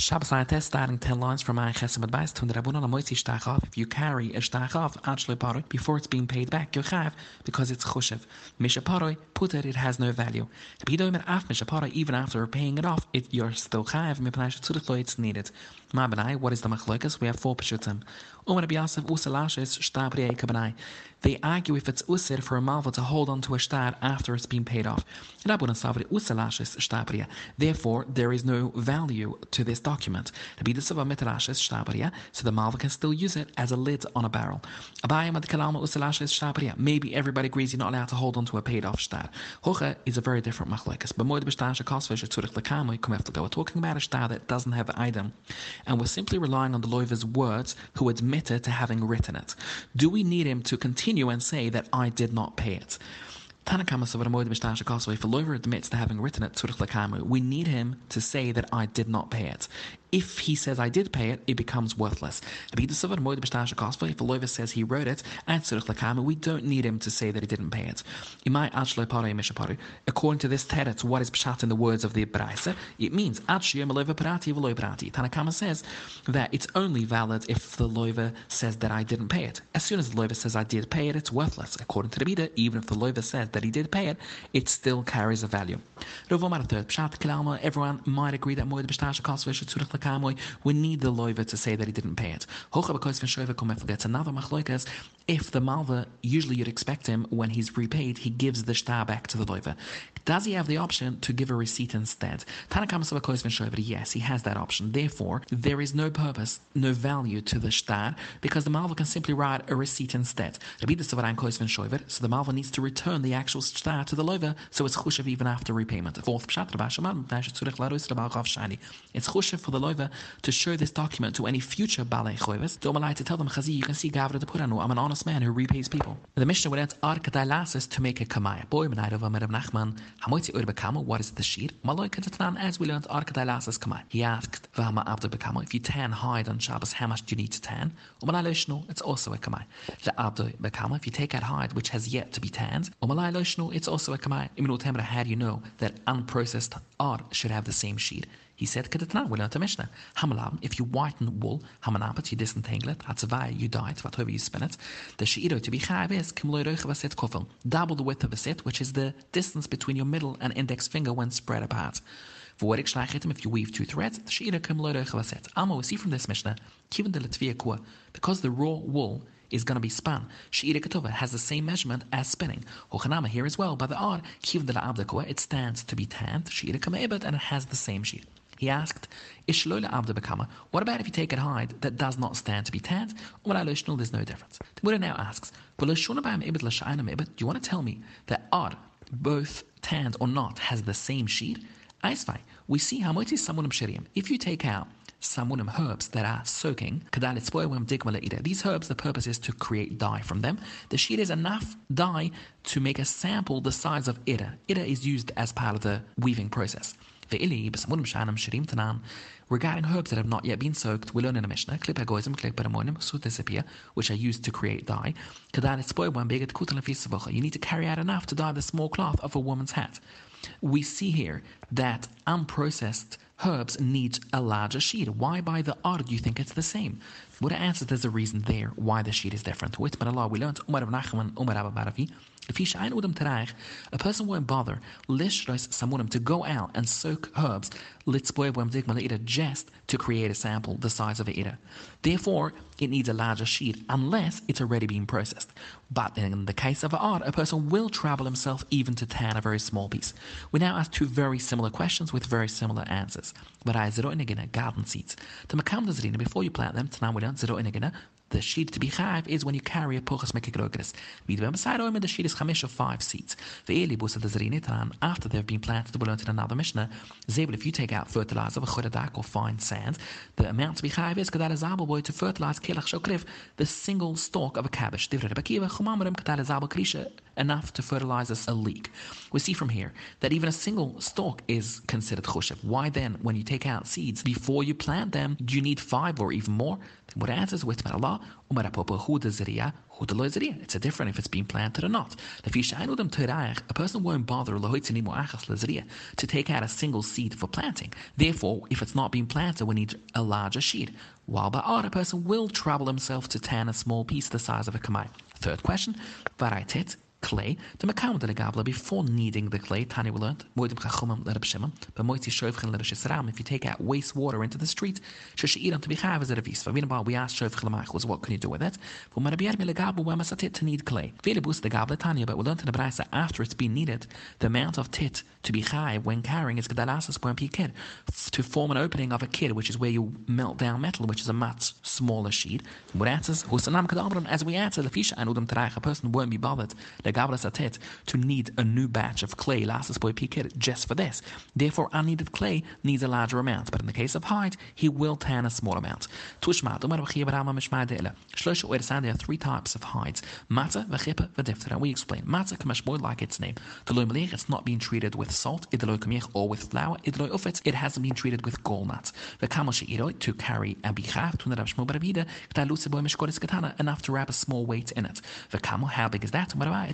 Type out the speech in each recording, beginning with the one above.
Shabbos test starting 10 lines from my Chesed advice to the Rabbunan Amoitzi Shtachov. If you carry a Shtachov, actually Paroi, before it's being paid back, you have because it's Choshev. Misha Paroi, put it, it has no value. Bidoimer Af Misha even after paying it off, it, you're still Chayav, Mipnash Tzurich it's needed. Ma what is the machlokas? We have four pashutim. Umar Rabbi Yosef usalashes shtabri kabanai. They argue if it's usir for a malva to hold on to a star after it's been paid off. Therefore, there is no value to this document. So the malva can still use it as a lid on a barrel. Maybe everybody agrees you're not allowed to hold on to a paid off star. Hocha is a very different machlokas. But. We're talking about a star that doesn't have the item and we're simply relying on the loiver's words who admitted to having written it. Do we need him to continue and say that I did not pay it? Tanakama admits to having written it, we need him to say that I did not pay it. If he says I did pay it, it becomes worthless. If a loiver says he wrote it, we don't need him to say that he didn't pay it. According to this teretz, what is pshat in the words of the Braisa? It means Tanakama says that it's only valid if the loiver says that I didn't pay it. As soon as the loiver says I did pay it, it's worthless. According to the Bida, even if the loiver says that he did pay it, it still carries a value. Everyone might agree that we need the loiva to say that he didn't pay it. That's another machloikas. If the malva, usually you'd expect him when he's repaid, he gives the shtar back to the loiva. Does he have the option to give a receipt instead? Yes, he has that option. Therefore, there is no purpose, no value to the shtar because the malva can simply write a receipt instead. So the malva needs to return the actual shtar to the loiva, so it's chushav even after repayment. Fourth pshat, it's chushav for the loiva to show this document to any future balei choives. To tell them, Chazi, you can see Gavra de Puranu, I'm an honest man who repays people. The Mishnah would add Arkadailasis to make a kamaya. Boy, Menaidov Amir Nachman, Hamoitzi Ur Bekama, what is the sheet? Maloi Katatran, as we learned Arkadailasis kamaya. He asked, Vahama Abdu Bekama, if you tan hide on Shabbos, how much do you need to tan? Umalai Loshno, it's also a kamaya. The Abdu Bekama, if you take out hide which has yet to be tanned, Umalai Loshno, it's also a kamaya. Iminu Temra, how do you know that unprocessed art should have the same sheet? He said. Hamalam, if you whiten wool, Hamanapat, you disentangle it, Hatzavai, you dye it, whatever you spin it. The Shi'iro to be Chayav is, Kimloiroch Kofel, double the width of a set, which is the distance between your middle and index finger when spread apart. For if you weave two threads, the Shi'iro Kimloiroch set. Alma, we see from this Mishnah, because the raw wool is going to be spun. She'ira ketova has the same measurement as spinning. Hochanama here as well, by the R, kiv it stands to be tanned. She'ira kamebet, and it has the same sheet. He asked, Ishloila abda bekama, what about if you take a hide that does not stand to be tanned? There's no difference. The Buddha now asks, Do you want to tell me that ar, both tanned or not, has the same sheet? Aisvai, ah, we see how much is samunim shiriam. If you take out samunim herbs that are soaking, these herbs, the purpose is to create dye from them. The sheet is enough dye to make a sample the size of ida. Ida is used as part of the weaving process. Regarding herbs that have not yet been soaked, we learn in a Mishnah, which are used to create dye. You need to carry out enough to dye the small cloth of a woman's hat. We see here that unprocessed herbs need a larger sheet. Why by the art do you think it's the same? Buddha answers there's a reason there why the sheet is different. With Allah, we learned Umar ibn Nachman, Umar Abba Baravi, if he shain udam tereich, a person won't bother lishros samunim to go out and soak herbs litzboy digma just to create a sample the size of a ida. Therefore, it needs a larger sheet unless it's already been processed. But in the case of art, a person will travel himself even to tan a very small piece. We now ask two very similar questions with very similar answers. But I zero garden seeds. To makam before you plant them, tanam we don't zero the sheet to be chayv is when you carry a puchas mekigrogres. Vidvem beside oim, the sheet is chamish of five seeds. The eli busa the after they've been planted, we learned in another Mishnah, zebel, if you take out fertilizer, v'chodadak or fine sand, the amount to be chayv is kadal zabel boy to fertilize kelach shokriv, the single stalk of a cabbage. Divre rebakiva, chumamarim kadal zabel krisha, enough to fertilize a leek. We see from here that even a single stalk is considered choshev. Why then, when you take out seeds before you plant them, do you need five or even more? What answers with Allah? Umar popa huda zaria, huda lo zaria. It's a different if it's being planted or not. The a person won't bother to take out a single seed for planting. Therefore, if it's not being planted, we need a larger sheet. While ba'ar, a person will trouble himself to tan a small piece the size of a kamai. Third question, varaitet, clay, the makam de gabla before kneading the clay, tani will learn, moidim chachumam lerab shimam, but moiti shovchen lerab shisram, if you take out waste water into the street, shesh iran to be chav is a vis. For about we asked shovchen lemachos, what can you do with it? For marabiar me legabla wema satit to knead clay. Vele bus the gabla tanya, but we learned in the brisa after it's been kneaded, the amount of tit to be high when carrying is gedalasas point kid, to form an opening of a kid, which is where you melt down metal, which is a much smaller sheet. What answers, as we answer the fish, and udam a person won't be bothered Satet to need a new batch of clay, lasses boy pikir, just for this. Therefore, unneeded clay needs a larger amount, but in the case of hide, he will tan a small amount. Tushma, there are three types of hides. Mata, v'chipa, v'diftera. We explain. Mata kamashmoy like its name. The it's not being treated with salt, idloy or with flour, ufet, it hasn't been treated with gallnuts. V'kamal she'iroi, to carry a bichaf, to nerabshmo barabida, k'ta boy mishkoris katana, enough to wrap a small weight in it. V'kamal, how big is that?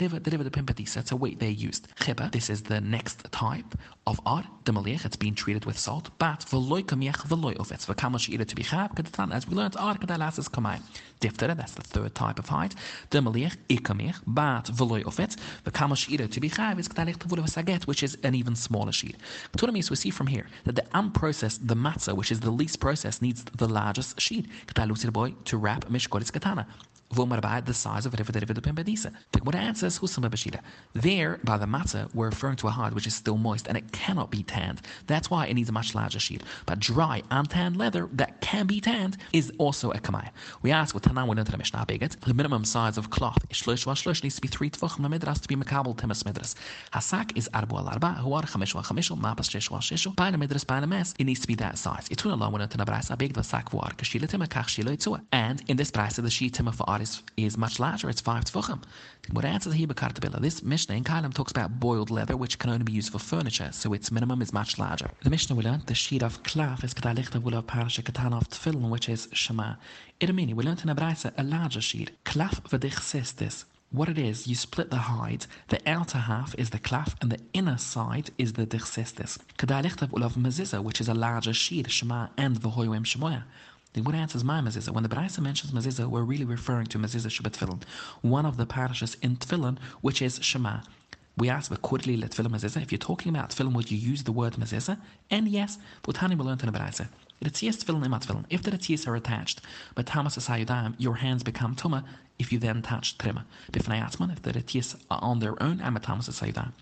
The pimpatisa, it's a weight they used. Chiba, this is the next type of ar, the malich, it's being treated with salt, but v'loy kamiach v'loy ufetz, v'kamal she'ira to be chab, as we learned, ar kedalas is kamai. Diftera, that's the third type of height. The malich, ikamich, but v'loy ufetz, v'kamal she'ira to be chab is kedalich tavula v'saget, which is an even smaller sheet. Ptolemies, we see from here that the unprocessed, the matzah, which is the least processed, needs the largest sheet. Kedalusir boy to wrap mishkoris katana the size of a derivative pimbedisa. The Gemara answers Husam Bashida. There, by the matzah, we're referring to a hide which is still moist and it cannot be tanned. That's why it needs a much larger sheet. But dry, untanned leather that can be tanned is also a kamaya. We ask what Tanan went into the Mishnah Beget. The minimum size of cloth shlosh shlosh needs to be three tvachim midras to be makabel temes midras. Hasak is arbu al arba, huar chamish wa chamish, mapas shesh wa sheshu. Paina midras, paina mes. It needs to be that size. Itun along went into the brasa beget vasak vuar kashila tema kach shilo And in this brasa the sheet tema for is, is much larger. It's five tefachim. What answers here Kartabilla? This Mishnah in Kalam talks about boiled leather, which can only be used for furniture, so its minimum is much larger. The Mishnah we learned the sheet of klaf is kedalichta will of parasha katan of tefillin, which is shema. Itamini, we learned in Abraisa a larger sheet. Klaf sistis. What it is, you split the hide. The outer half is the klaf, and the inner side is the dichsistis. Kedalichta will of mezizah, which is a larger sheet, shema and v'hoyuim shemoya. The good answer is my mezuzah. When the Braisa mentions mezuzah, we're really referring to mezuzah Shabbat Tefillin, one of the parashas in Tefillin, which is Shema. We ask quarterly let tefillin mezuzah. If you're talking about tefillin, would you use the word mezuzah? And yes, Butani will learn to the Braisa. Retzias tefillin tefillin. If the retzias are attached, but Tamas asayudam, your hands become tuma if you then touch trema. Bifnei atzman, if the retzias are on their own, I'm a Tamas asayudam.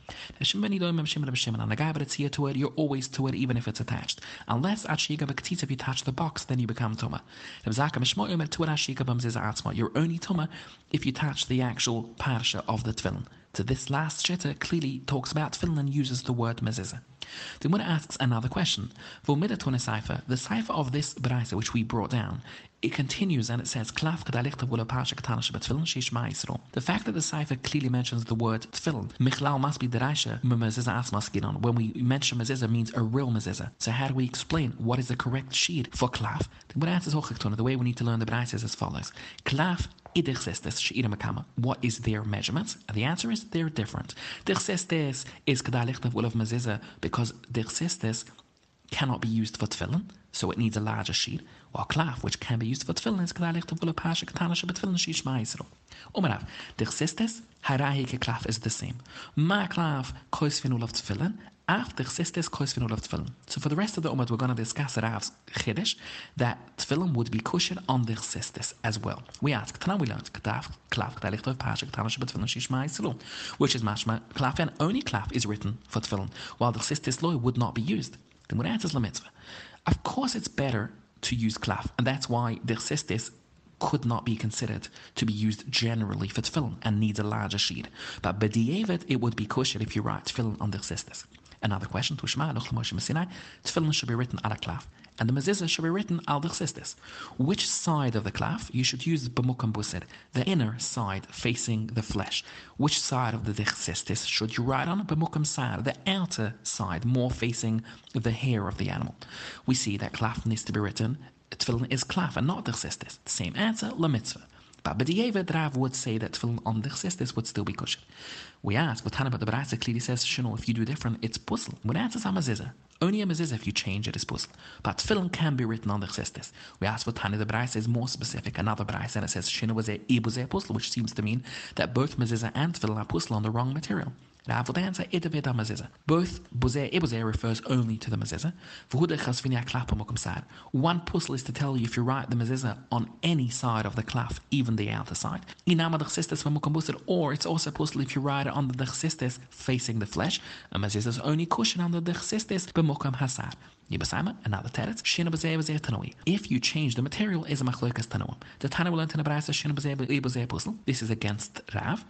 Hashim beni doim mshim b'shim, and the guy retzia to it, you're always to it even if it's attached. Unless achiga b'ktis, if you touch the box, then you become tuma. Zaka mishmo yomer to it ashiga b'mziza atzma. You're only tuma if you touch the actual parsha of the tefillin. So this last shitta clearly talks about tefillin and uses the word mezuzah. The Gemara asks another question. Vomida cipher, the cipher of this brisa which we brought down, it continues and it says er ma. The fact that the cipher clearly mentions the word tefillin, Michlal must be deraisha asmaskinon. When we mention mezuzah means a real mezuzah. So how do we explain what is the correct sheet for klaf? The Gemara answers the way we need to learn the brisa is as follows. Klaf what is their measurements? And the answer is they're different. Dichsestes is of because dichsestes cannot be used for tefillin, so it needs a larger sheet. While klaf, which can be used for tefillin, is kedalichtav. Umarav, is the same. Ma klaf kois finul of tefillin after Sistis Kois Vinul of Tefillin. So for the rest of the Ummah, we're going to discuss Rav's Chiddush that Tefillin would be kosher on the Sistis as well. We ask, Tana we learned, K'taf, Klaf, K'talicht of Pashak, Tana Shabbat Tefillin, Shishma Yisilu, which is Mashma, Klaf, and only Klaf is written for Tefillin, while the Sistis law would not be used. Then what answers La Mitzvah? Of course it's better to use Klaf, and that's why the Sistis could not be considered to be used generally for tefillin and needs a larger sheet. But b'di'evet, it would be kosher if you write tefillin on the sistis. Another question, Tushma, Tefillin should be written ala klaf, and the mezuzah should be written al sistis. Which side of the klaf? You should use b'mukam busir, the inner side facing the flesh. Which side of the sistis should you write on? B'mukam side, the outer side, more facing the hair of the animal. We see that klaf needs to be written tefillin is klaf and not dechsistis. The same answer, la mitzvah. But B'diavad, Rav would say that tefillin on dechsistis would still be kosher. We ask, but Tana but the Baraisa clearly says, Shino, if you do different, it's puzzle. When answers amaziza. Only a mezuzah if you change it is puzzle. But tefillin can be written on the chestis. We ask for Tani the Baraisa is more specific. Another Baraisa and it says Shino was a ibuzeh puzzle, which seems to mean that both mezuzah and tefillin are puzzle on the wrong material. Both Buzeh Ibuzeh refers only to the Maziza. One puzzle is to tell you if you write the Maziza on any side of the klaf, even the outer side. Or it's also puzzle if you write it on the chsistis facing the flesh. A Maziza is only cushion under the chsistis b'mokam hasar. Yibasama, another teretz, shina b'zeh b'zeh tanoi. If you change the material, is a machlokas tanoim. The Tana will in the brasa shina b'zeh b'zeh puzzle. This is against Rav.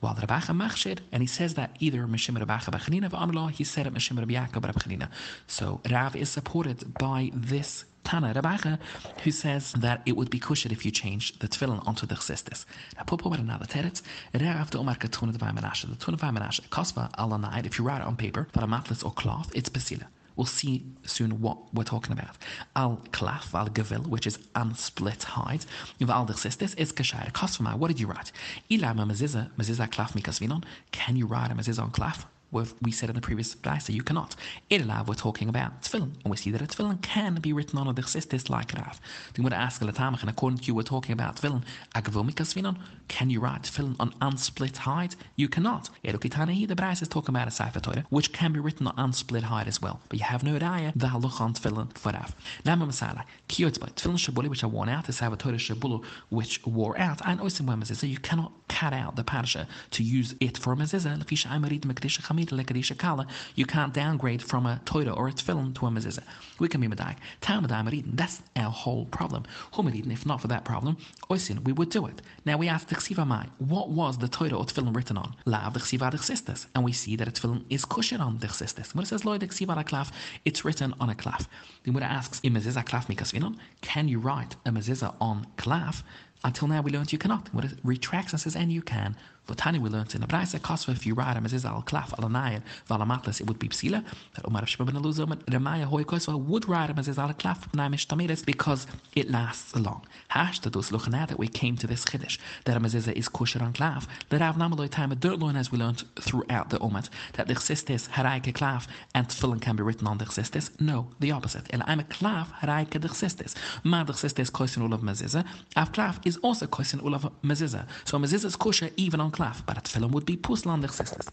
While the Rabacha machshed, and he says that either Mishim Rabacha B'chanina v'Amlah, he said it Mishim Rabbi Yaakov B'chanina. So Rav is supported by this Tana Rabacha, who says that it would be kushed if you change the tefillin onto the chestis. Now, put with another teretz. Rav the Omar Katuna Menashe. The Tuna Menashe. Kosva Alanai. If you write it on paper, but a matlas or cloth, it's basila. We'll see soon what we're talking about. Al klaf, al gavil, which is unsplit hide. Val sistis is kashaya. Kosvama, what did you write? Ilama maziza, maziza klaf mikasvinon. Can you write a maziza on klaf? We said in the previous so you cannot. Ilav, we're talking about tefillin, and we see that a tefillin can be written on a dechsistis like Rav. Then we're ask Latamach, and according to you, we're talking about tefillin. Agvomikas can you write tefillin on unsplit hide? You cannot. Erukitanahi, the Bryce is talking about a Sefer Torah, which can be written on unsplit hide as well. But you have no raya, the halach on tefillin for Rav. Nama Masala, Kiyotzba, tefillin shabuli, which are worn out, the Sefer Torah shabulu, which wore out, and oisim so you cannot cut out the parsha to use it for a mezuzah. Lefisha Amarid Mekdisha you can't downgrade from a Torah or a Tefillin to a Mezuzah. We can be Medaik. Talmudai Meridin, that's our whole problem. Humeridin, if not for that problem, Oisin, we would do it. Now we ask the Ksiva Mai, what was the Torah or Tefillin written on? Lav the Ksiva Sistis. And we see that a Tefillin is cushion on the Sistis. When it says Loy the Ksiva Klaf, it's written on a Klaf. The it asks, in Mezuzah Klaf Mikasvinon, can you write a Mezuzah on Klaf? Until now, we learned you cannot. When it retracts and says, and you can, Tani we learned in the Braisa Kosva if you write a Mezizah al Klaf al Anayan Valamatlas it would be Psila. That Umar Sheba ben Eluzah Ramaya Hoy Kosva would write a Mezizah al Klaf Naimish Tamiris because it lasts long. Hash to those at that we came to this Chiddish that a Mezizah is kosher on Klaf. The Rav Namaloi time a dirt loin as we learned throughout the Umat that the Chsistis Haraike Klaf and Tfilin can be written on the Chsistis. No, the opposite. And I'm a Klaf Haraike the Chsistis. Ma the Chsistis kosin ul of Mezizah. Av Klaf is also kosin ul of Mezizah. So Mezizah is kosher even on klaf, but at film would be puslandig sistis.